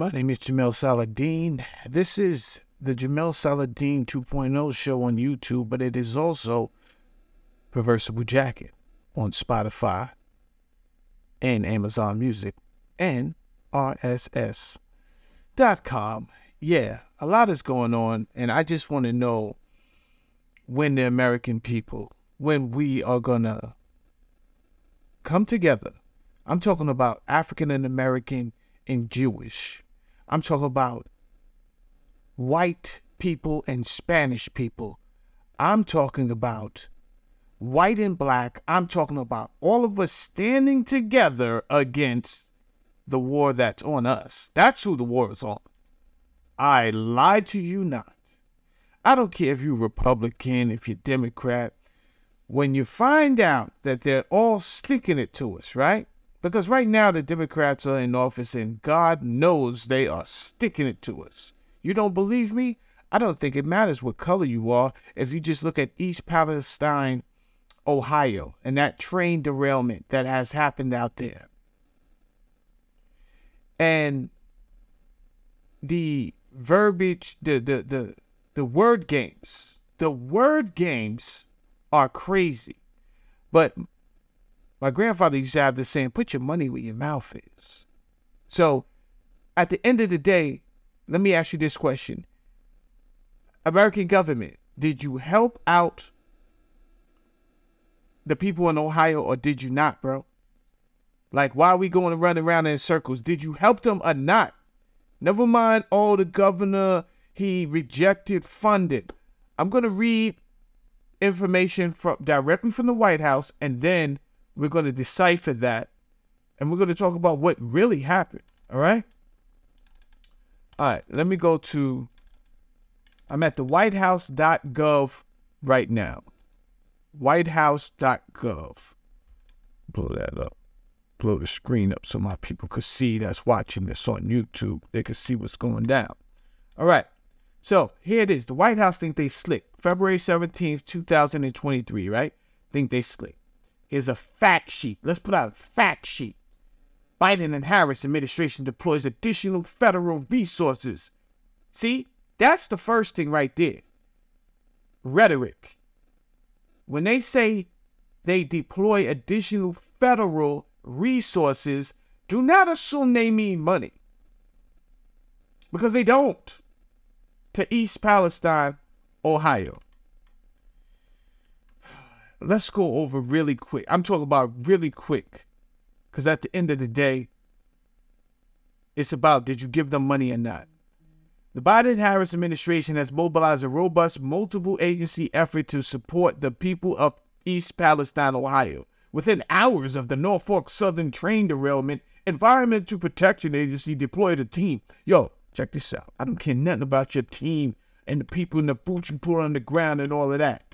My name is Jamel Saladin. This is the Jamel Saladin 2.0 show on YouTube, but it is also Reversible Jacket on Spotify and Amazon Music and RSS.com. Yeah, a lot is going on, and I just want to know when the American people, when we are going to come together. I'm talking about African and American and Jewish. I'm talking about white people and Spanish people. I'm talking about white and black. I'm talking about all of us standing together against the war that's on us. That's who the war is on. I lied to you not. I don't care if you're Republican, if you're Democrat. When you find out that they're all sticking it to us, right? Because right now the Democrats are in office and God knows they are sticking it to us. You don't believe me? I don't think it matters what color you are if you just look at East Palestine, Ohio, and that train derailment that has happened out there. And the verbiage, the the the the word games, the word games are crazy. But my grandfather used to have this saying, put your money where your mouth is. So at the end of the day, let me ask you this question. American government, did you help out the people in Ohio or did you not, bro? Like, why are we going and running around in circles? Did you help them or not? Never mind, all the governor, he rejected funding. I'm going to read information from directly from the White House and then we're going to decipher that and we're going to talk about what really happened. All right. All right. Let me go to, I'm at the whitehouse.gov right now. Whitehouse.gov. Blow that up. Blow the screen up so my people could see that's watching this on YouTube. They could see what's going down. All right. So here it is. The White House think they slick. February 17th, 2023, right? Think they slick. Here's a fact sheet. Let's put out a fact sheet. Biden and Harris administration deploys additional federal resources. See, that's the first thing right there. Rhetoric. When they say they deploy additional federal resources, do not assume they mean money. Because they don't. To East Palestine, Ohio let's go over really quick. I'm talking about really quick. Because at the end of the day, it's about did you give them money or not? The Biden Harris administration has mobilized a robust multiple agency effort to support the people of East Palestine, Ohio. Within hours of the Norfolk Southern train derailment, Environmental Protection Agency deployed a team. Yo, check this out. I don't care nothing about your team and the people in the boots you put on the ground and all of that.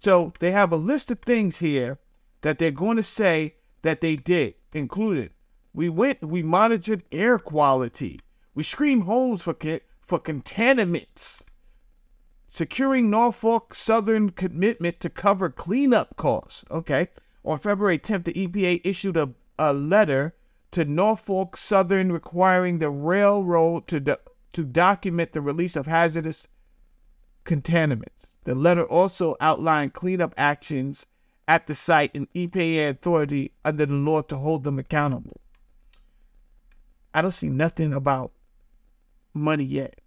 So they have a list of things here that they're going to say that they did, included. We went, we monitored air quality. We screened homes for for contaminants. Securing Norfolk Southern commitment to cover cleanup costs. Okay. On February 10th, the EPA issued a, a letter to Norfolk Southern requiring the railroad to, do, to document the release of hazardous contaminants. The letter also outlined cleanup actions at the site and EPA authority under the law to hold them accountable. I don't see nothing about money yet.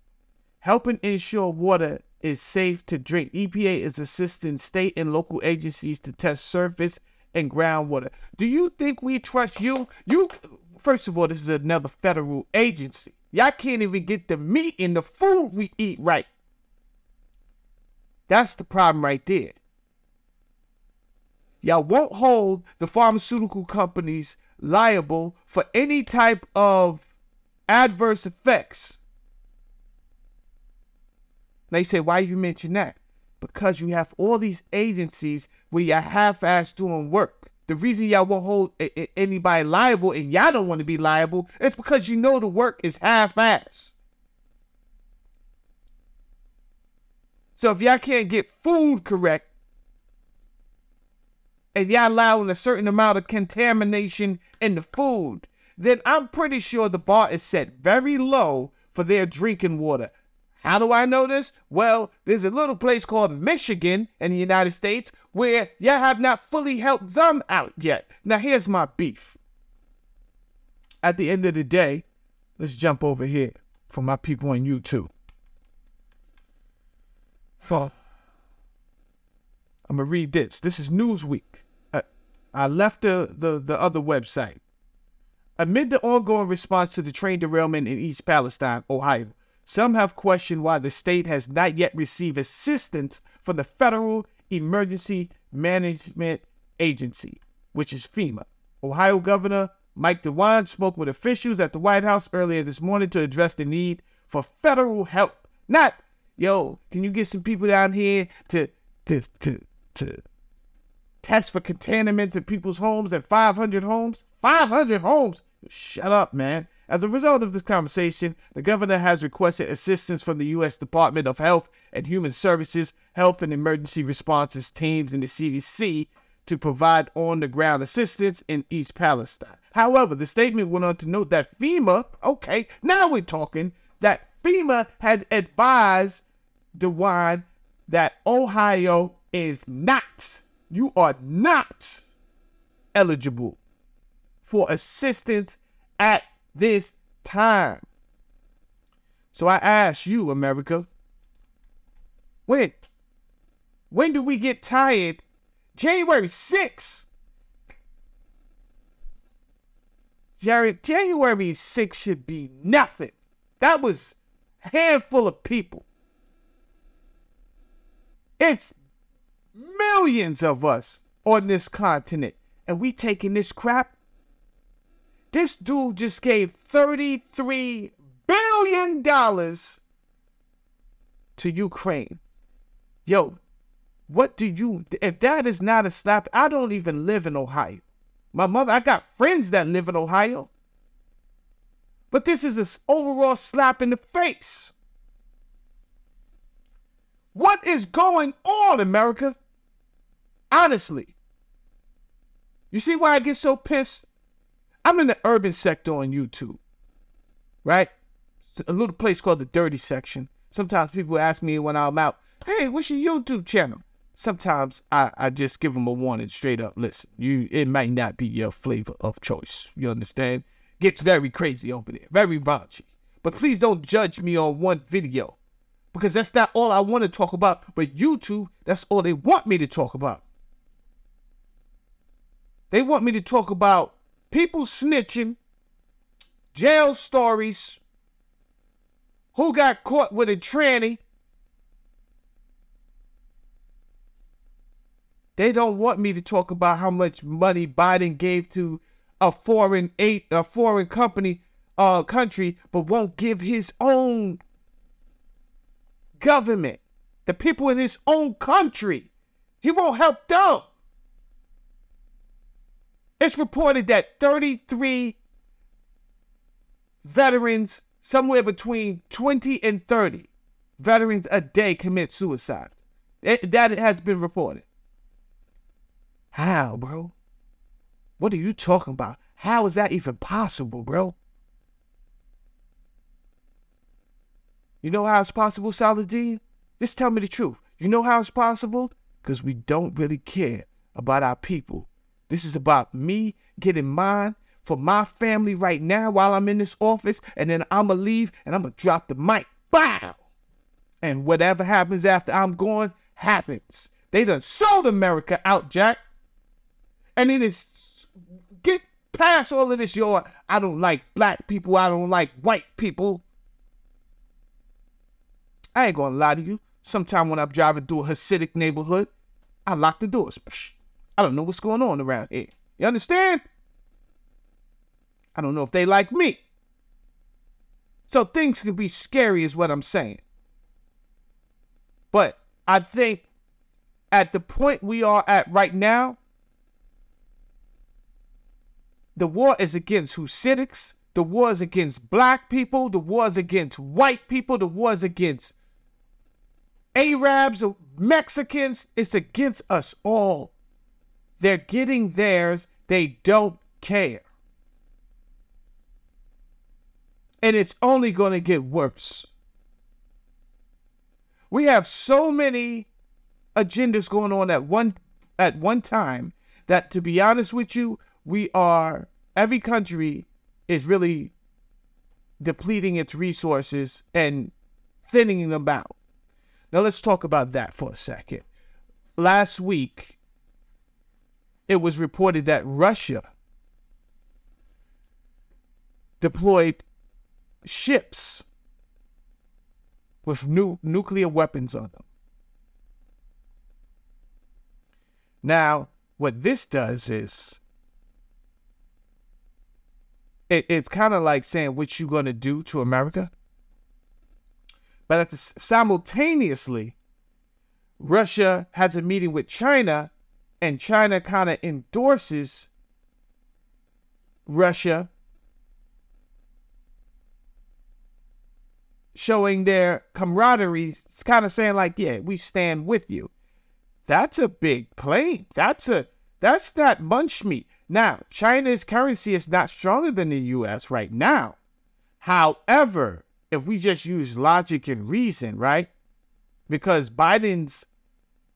Helping ensure water is safe to drink. EPA is assisting state and local agencies to test surface and groundwater. Do you think we trust you? You first of all, this is another federal agency. Y'all can't even get the meat and the food we eat right. That's the problem right there. Y'all won't hold the pharmaceutical companies liable for any type of adverse effects. Now you say, why you mention that? Because you have all these agencies where y'all half-ass doing work. The reason y'all won't hold a- a- anybody liable and y'all don't want to be liable is because you know the work is half-ass. So if y'all can't get food correct, and y'all allowing a certain amount of contamination in the food, then I'm pretty sure the bar is set very low for their drinking water. How do I know this? Well, there's a little place called Michigan in the United States where y'all have not fully helped them out yet. Now, here's my beef. At the end of the day, let's jump over here for my people on YouTube. I'm gonna read this. This is Newsweek. I, I left the, the, the other website. Amid the ongoing response to the train derailment in East Palestine, Ohio, some have questioned why the state has not yet received assistance from the Federal Emergency Management Agency, which is FEMA. Ohio Governor Mike DeWine spoke with officials at the White House earlier this morning to address the need for federal help. Not, yo, can you get some people down here to to to to test for contaminants in people's homes at 500 homes? 500 homes? Shut up, man. As a result of this conversation, the governor has requested assistance from the U.S. Department of Health and Human Services, Health and Emergency Responses teams, and the CDC to provide on the ground assistance in East Palestine. However, the statement went on to note that FEMA, okay, now we're talking, that FEMA has advised DeWine that Ohio is not, you are not eligible for assistance at this time. So I ask you, America, when? When do we get tired? January 6th. Jared, January 6th should be nothing. That was a handful of people. It's millions of us on this continent. And we taking this crap this dude just gave $33 billion to Ukraine. Yo, what do you, if that is not a slap, I don't even live in Ohio. My mother, I got friends that live in Ohio. But this is an overall slap in the face. What is going on, America? Honestly. You see why I get so pissed? I'm in the urban sector on YouTube, right? a little place called the Dirty Section. Sometimes people ask me when I'm out, "Hey, what's your YouTube channel?" Sometimes I, I just give them a warning straight up. Listen, you it might not be your flavor of choice. You understand? Gets very crazy over there, very raunchy. But please don't judge me on one video because that's not all I want to talk about. But YouTube, that's all they want me to talk about. They want me to talk about people snitching, jail stories, who got caught with a tranny. They don't want me to talk about how much money Biden gave to a foreign a, a foreign company uh country, but won't give his own government, the people in his own country. He won't help them. It's reported that 33 veterans, somewhere between 20 and 30 veterans a day commit suicide. That has been reported. How, bro? What are you talking about? How is that even possible, bro? You know how it's possible, Saladin? Just tell me the truth. You know how it's possible? Because we don't really care about our people this is about me getting mine for my family right now while I'm in this office, and then I'm gonna leave and I'm gonna drop the mic. Bow! And whatever happens after I'm gone happens. They done sold America out, Jack. And it is get past all of this, y'all. I don't like black people, I don't like white people. I ain't gonna lie to you. Sometime when I'm driving through a Hasidic neighborhood, I lock the doors. I don't know what's going on around here. You understand? I don't know if they like me. So things can be scary, is what I'm saying. But I think at the point we are at right now, the war is against Hasidics, the war is against black people, the war is against white people, the war is against Arabs, Mexicans, it's against us all. They're getting theirs. They don't care. And it's only going to get worse. We have so many agendas going on at one at one time that to be honest with you, we are every country is really depleting its resources and thinning them out. Now let's talk about that for a second. Last week, it was reported that Russia deployed ships with new nuclear weapons on them. Now, what this does is it, it's kind of like saying what you going to do to America. But at the, simultaneously, Russia has a meeting with China, and China kind of endorses Russia, showing their camaraderie, kind of saying like, "Yeah, we stand with you." That's a big claim. That's a that's not munch meat. Now, China's currency is not stronger than the US right now. However, if we just use logic and reason, right? Because Biden's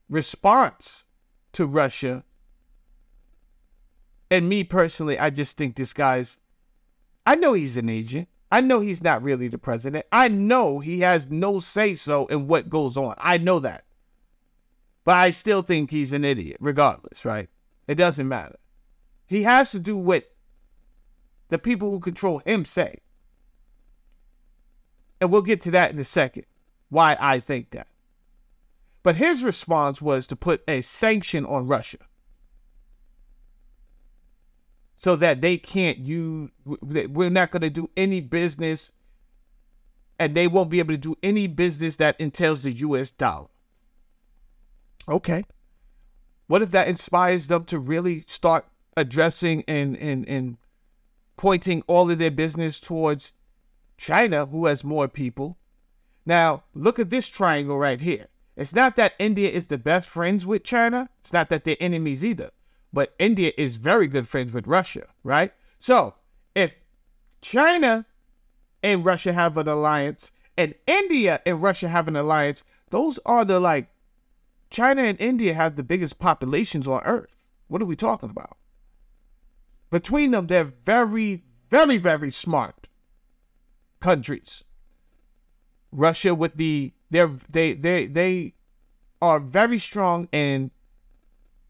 response to Russia, and me personally, I just think this guy's, I know he's an agent. I know he's not really the president. I know he has no say so in what goes on. I know that. But I still think he's an idiot, regardless, right? It doesn't matter. He has to do what the people who control him say. And we'll get to that in a second, why I think that. But his response was to put a sanction on Russia so that they can't use, we're not going to do any business and they won't be able to do any business that entails the US dollar. Okay. What if that inspires them to really start addressing and, and, and pointing all of their business towards China, who has more people? Now, look at this triangle right here. It's not that India is the best friends with China. It's not that they're enemies either. But India is very good friends with Russia, right? So if China and Russia have an alliance and India and Russia have an alliance, those are the like China and India have the biggest populations on earth. What are we talking about? Between them, they're very, very, very smart countries. Russia with the they're they they they are very strong in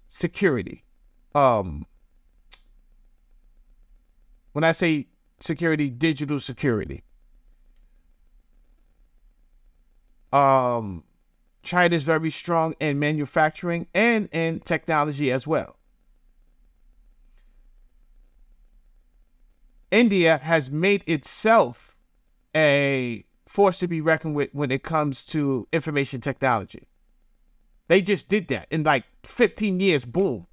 security. Um when I say security, digital security. Um China is very strong in manufacturing and in technology as well. India has made itself a force to be reckoned with when it comes to information technology. They just did that in like 15 years, boom.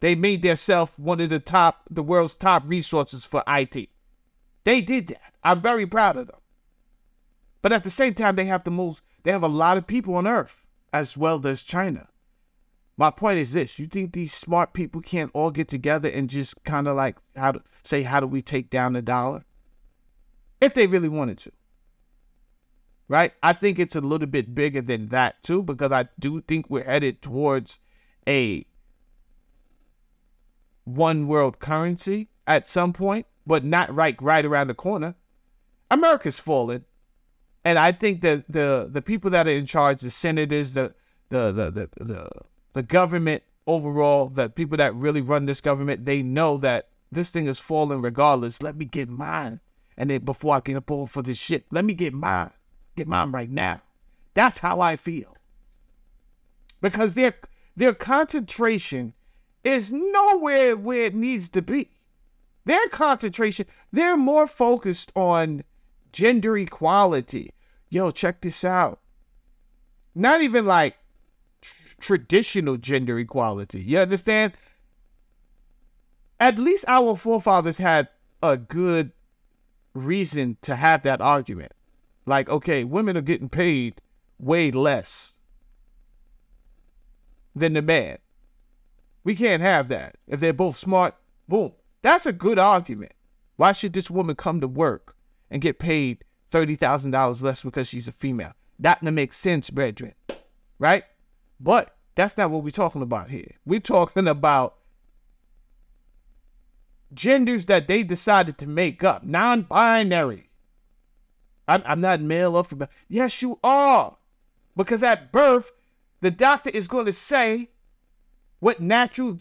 They made themselves one of the top, the world's top resources for IT. They did that. I'm very proud of them. But at the same time, they have the most they have a lot of people on Earth as well as China. My point is this: you think these smart people can't all get together and just kind of like how to say how do we take down the dollar? If they really wanted to. Right? I think it's a little bit bigger than that too, because I do think we're headed towards a one world currency at some point, but not right right around the corner. America's fallen and I think that the the people that are in charge, the senators, the the the the the, the government overall, the people that really run this government, they know that this thing is falling regardless. Let me get mine, and then before I can pull for this shit, let me get mine, get mine right now. That's how I feel. Because their their concentration is nowhere where it needs to be. Their concentration, they're more focused on gender equality. Yo, check this out. Not even like tr- traditional gender equality. You understand? At least our forefathers had a good reason to have that argument. Like, okay, women are getting paid way less than the man. We can't have that. If they're both smart, boom. That's a good argument. Why should this woman come to work and get paid $30,000 less because she's a female. That doesn't make sense, brethren. Right? But that's not what we're talking about here. We're talking about genders that they decided to make up, non binary. I'm, I'm not male or female. Yes, you are. Because at birth, the doctor is going to say what natural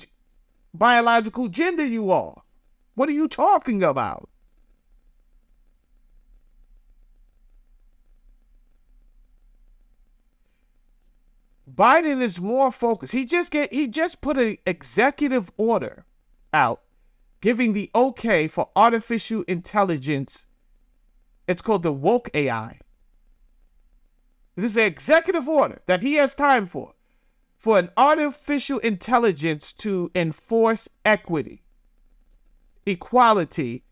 biological gender you are. What are you talking about? Biden is more focused. He just get he just put an executive order out giving the okay for artificial intelligence. It's called the woke AI. This is an executive order that he has time for for an artificial intelligence to enforce equity, equality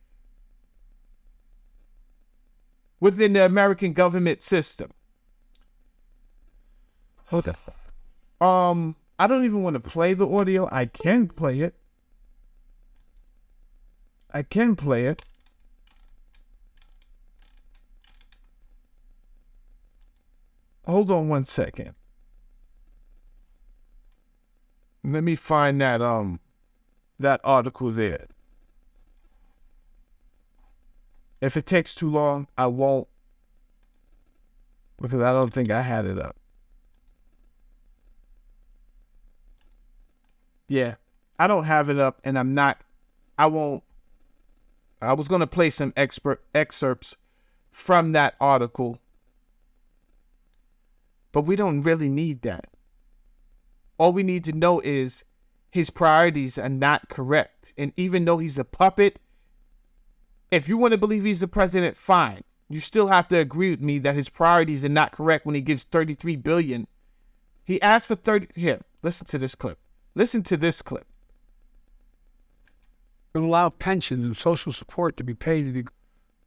within the American government system. Okay. Um, I don't even want to play the audio. I can play it. I can play it. Hold on one second. Let me find that um that article there. If it takes too long, I won't because I don't think I had it up. Yeah, I don't have it up, and I'm not. I won't. I was gonna play some expert excerpts from that article, but we don't really need that. All we need to know is his priorities are not correct, and even though he's a puppet, if you want to believe he's the president, fine. You still have to agree with me that his priorities are not correct when he gives 33 billion. He asked for 30 here. Listen to this clip. Listen to this clip. Allow pensions and social support to be paid to the.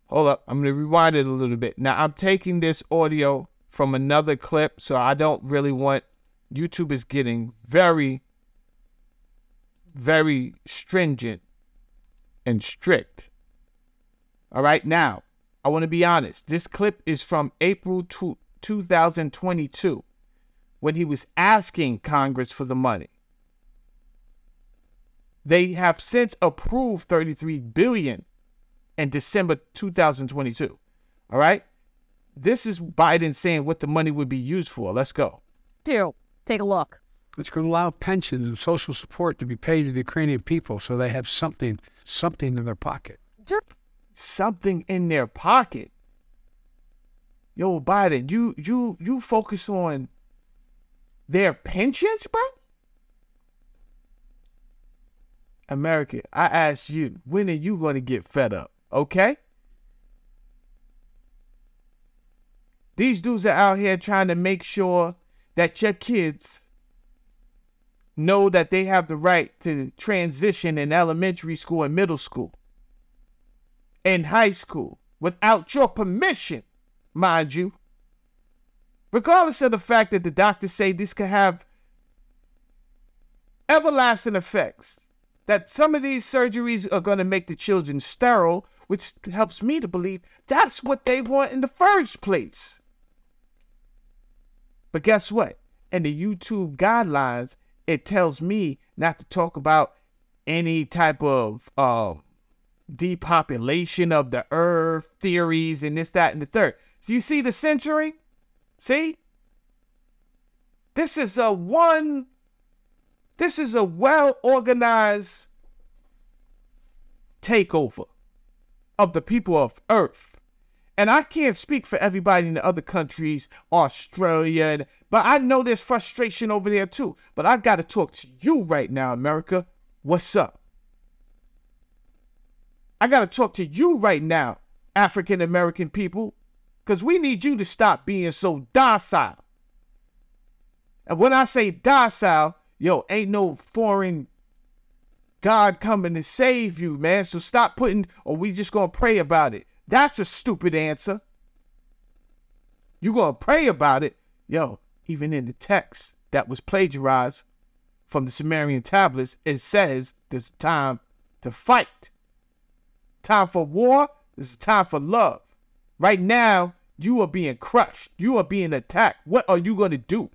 Hold up. I'm going to rewind it a little bit. Now, I'm taking this audio from another clip, so I don't really want. YouTube is getting very, very stringent and strict. All right. Now, I want to be honest. This clip is from April 2, 2022 when he was asking Congress for the money. They have since approved 33 billion in December 2022. All right? This is Biden saying what the money would be used for. Let's go. Two. Take a look. It's going to allow pensions and social support to be paid to the Ukrainian people, so they have something, something in their pocket. Something in their pocket. Yo, Biden, you you you focus on their pensions, bro? America, I ask you, when are you going to get fed up? Okay? These dudes are out here trying to make sure that your kids know that they have the right to transition in elementary school and middle school and high school without your permission, mind you. Regardless of the fact that the doctors say this could have everlasting effects that some of these surgeries are going to make the children sterile, which helps me to believe that's what they want in the first place. But guess what? In the YouTube guidelines, it tells me not to talk about any type of uh, depopulation of the earth theories and this, that, and the third. So you see the censoring? See? This is a one this is a well organized takeover of the people of Earth. And I can't speak for everybody in the other countries, Australia, but I know there's frustration over there too. But I got to talk to you right now, America. What's up? I got to talk to you right now, African American people, because we need you to stop being so docile. And when I say docile, yo, ain't no foreign God coming to save you, man. So stop putting, or we just gonna pray about it. That's a stupid answer. You gonna pray about it, yo. Even in the text that was plagiarized from the Sumerian tablets, it says there's time to fight. Time for war. This is time for love. Right now, you are being crushed. You are being attacked. What are you to do?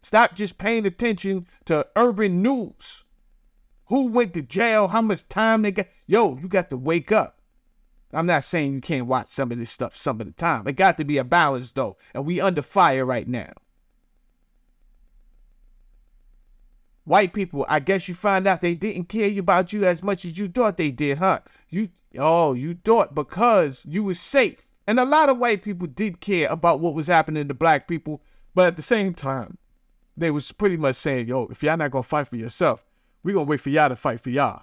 Stop just paying attention to urban news. Who went to jail? How much time they got? Yo, you got to wake up. I'm not saying you can't watch some of this stuff some of the time. It got to be a balance though, and we under fire right now. White people, I guess you find out they didn't care about you as much as you thought they did, huh? You oh, you thought because you was safe. And a lot of white people did care about what was happening to black people, but at the same time, they was pretty much saying, yo, if y'all not gonna fight for yourself, we gonna wait for y'all to fight for y'all.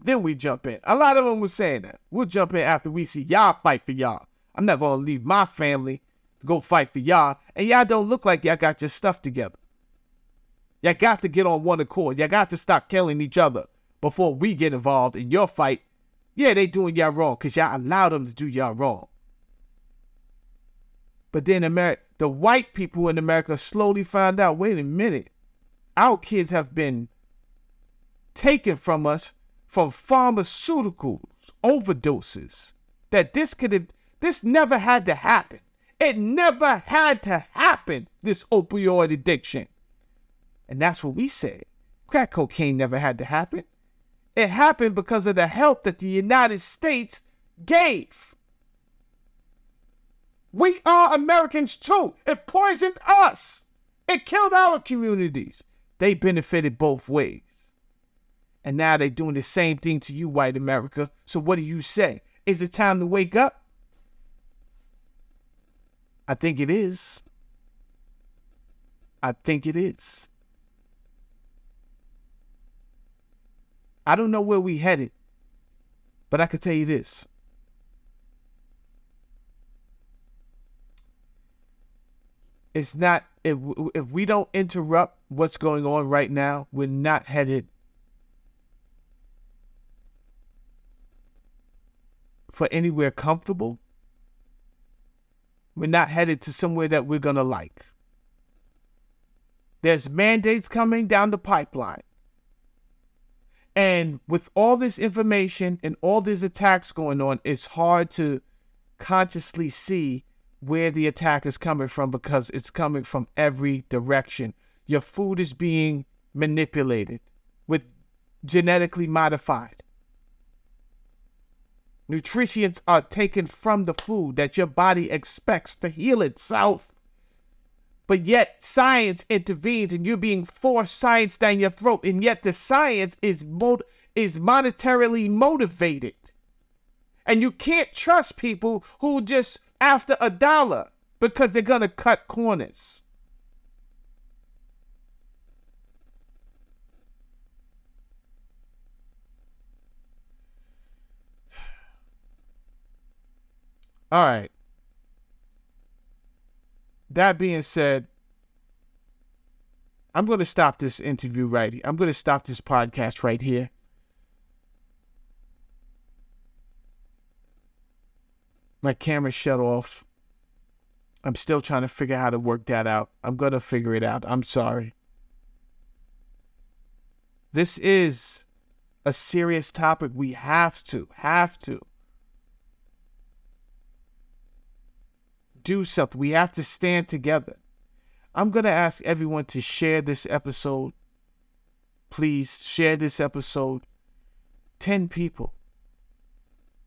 Then we jump in. A lot of them was saying that. We'll jump in after we see y'all fight for y'all. I'm not gonna leave my family to go fight for y'all, and y'all don't look like y'all got your stuff together. Y'all got to get on one accord. Y'all got to stop killing each other before we get involved in your fight. Yeah, they doing y'all wrong because y'all allowed them to do y'all wrong. But then America, the white people in America slowly found out, wait a minute, our kids have been taken from us from pharmaceuticals, overdoses. That this could have, this never had to happen. It never had to happen, this opioid addiction. And that's what we said. Crack cocaine never had to happen. It happened because of the help that the United States gave. We are Americans too. It poisoned us. It killed our communities. They benefited both ways. And now they're doing the same thing to you, white America. So what do you say? Is it time to wake up? I think it is. I think it is. I don't know where we headed, but I can tell you this. It's not if if we don't interrupt what's going on right now, we're not headed for anywhere comfortable. We're not headed to somewhere that we're to like. There's mandates coming down the pipeline. And with all this information and all these attacks going on, it's hard to consciously see where the attack is coming from because it's coming from every direction. Your food is being manipulated with genetically modified. Nutrients are taken from the food that your body expects to heal itself. But yet science intervenes and you're being forced science down your throat. And yet the science is mo- is monetarily motivated. And you can't trust people who just after a dollar because they're gonna cut corners. All right. That being said, I'm going to stop this interview right here. I'm going to stop this podcast right here. My camera shut off. I'm still trying to figure out how to work that out. I'm going to figure it out. I'm sorry. This is a serious topic. We have to, have to do something. We have to stand together. I'm going to ask everyone to share this episode. Please share this episode. 10 people.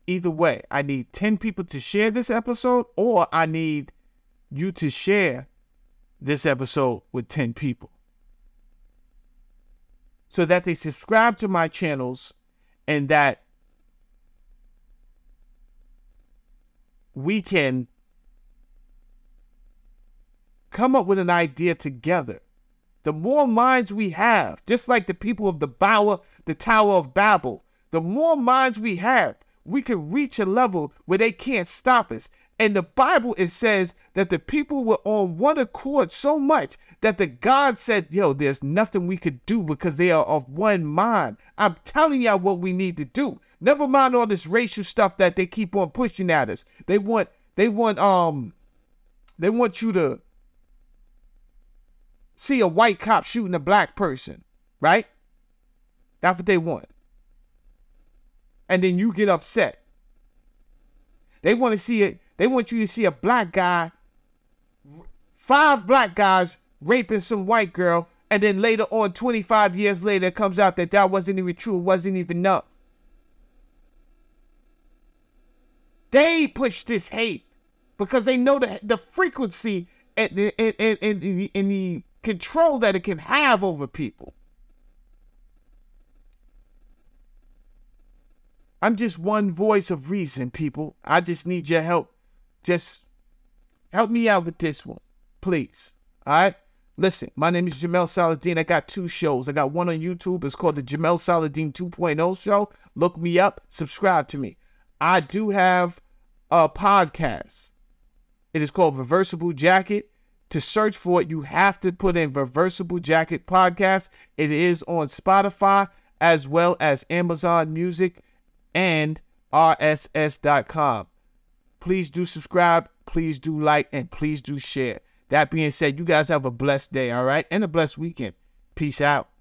Either way, I need 10 people to share this episode, or I need you to share this episode with 10 people so that they subscribe to my channels and that we can come up with an idea together. The more minds we have, just like the people of the Bower, the Tower of Babel, the more minds we have, we can reach a level where they can't stop us. And the Bible it says that the people were on one accord so much that the God said, "Yo, there's nothing we could do because they are of one mind." I'm telling y'all what we need to do. Never mind all this racial stuff that they keep on pushing at us. They want they want um they want you to see a white cop shooting a black person, right? That's what they want. And then you get upset. They want to see it. They want you to see a black guy, five black guys raping some white girl, and then later on, 25 years later, it comes out that that wasn't even true. It wasn't even up. They push this hate because they know the, the frequency and and, and, and, and the control that it can have over people. I'm just one voice of reason, people. I just need your help. Just help me out with this one, please. All right? Listen, my name is Jamel Saladin. I got two shows. I got one on YouTube. It's called the Jamel Saladin 2.0 Show. Look me up. Subscribe to me. I do have a podcast. It is called Reversible Jacket. To search for it, you have to put in Reversible Jacket Podcast. It is on Spotify as well as Amazon Music and RSS.com. Please do subscribe, please do like, and please do share. That being said, you guys have a blessed day, all right? And a blessed weekend. Peace out.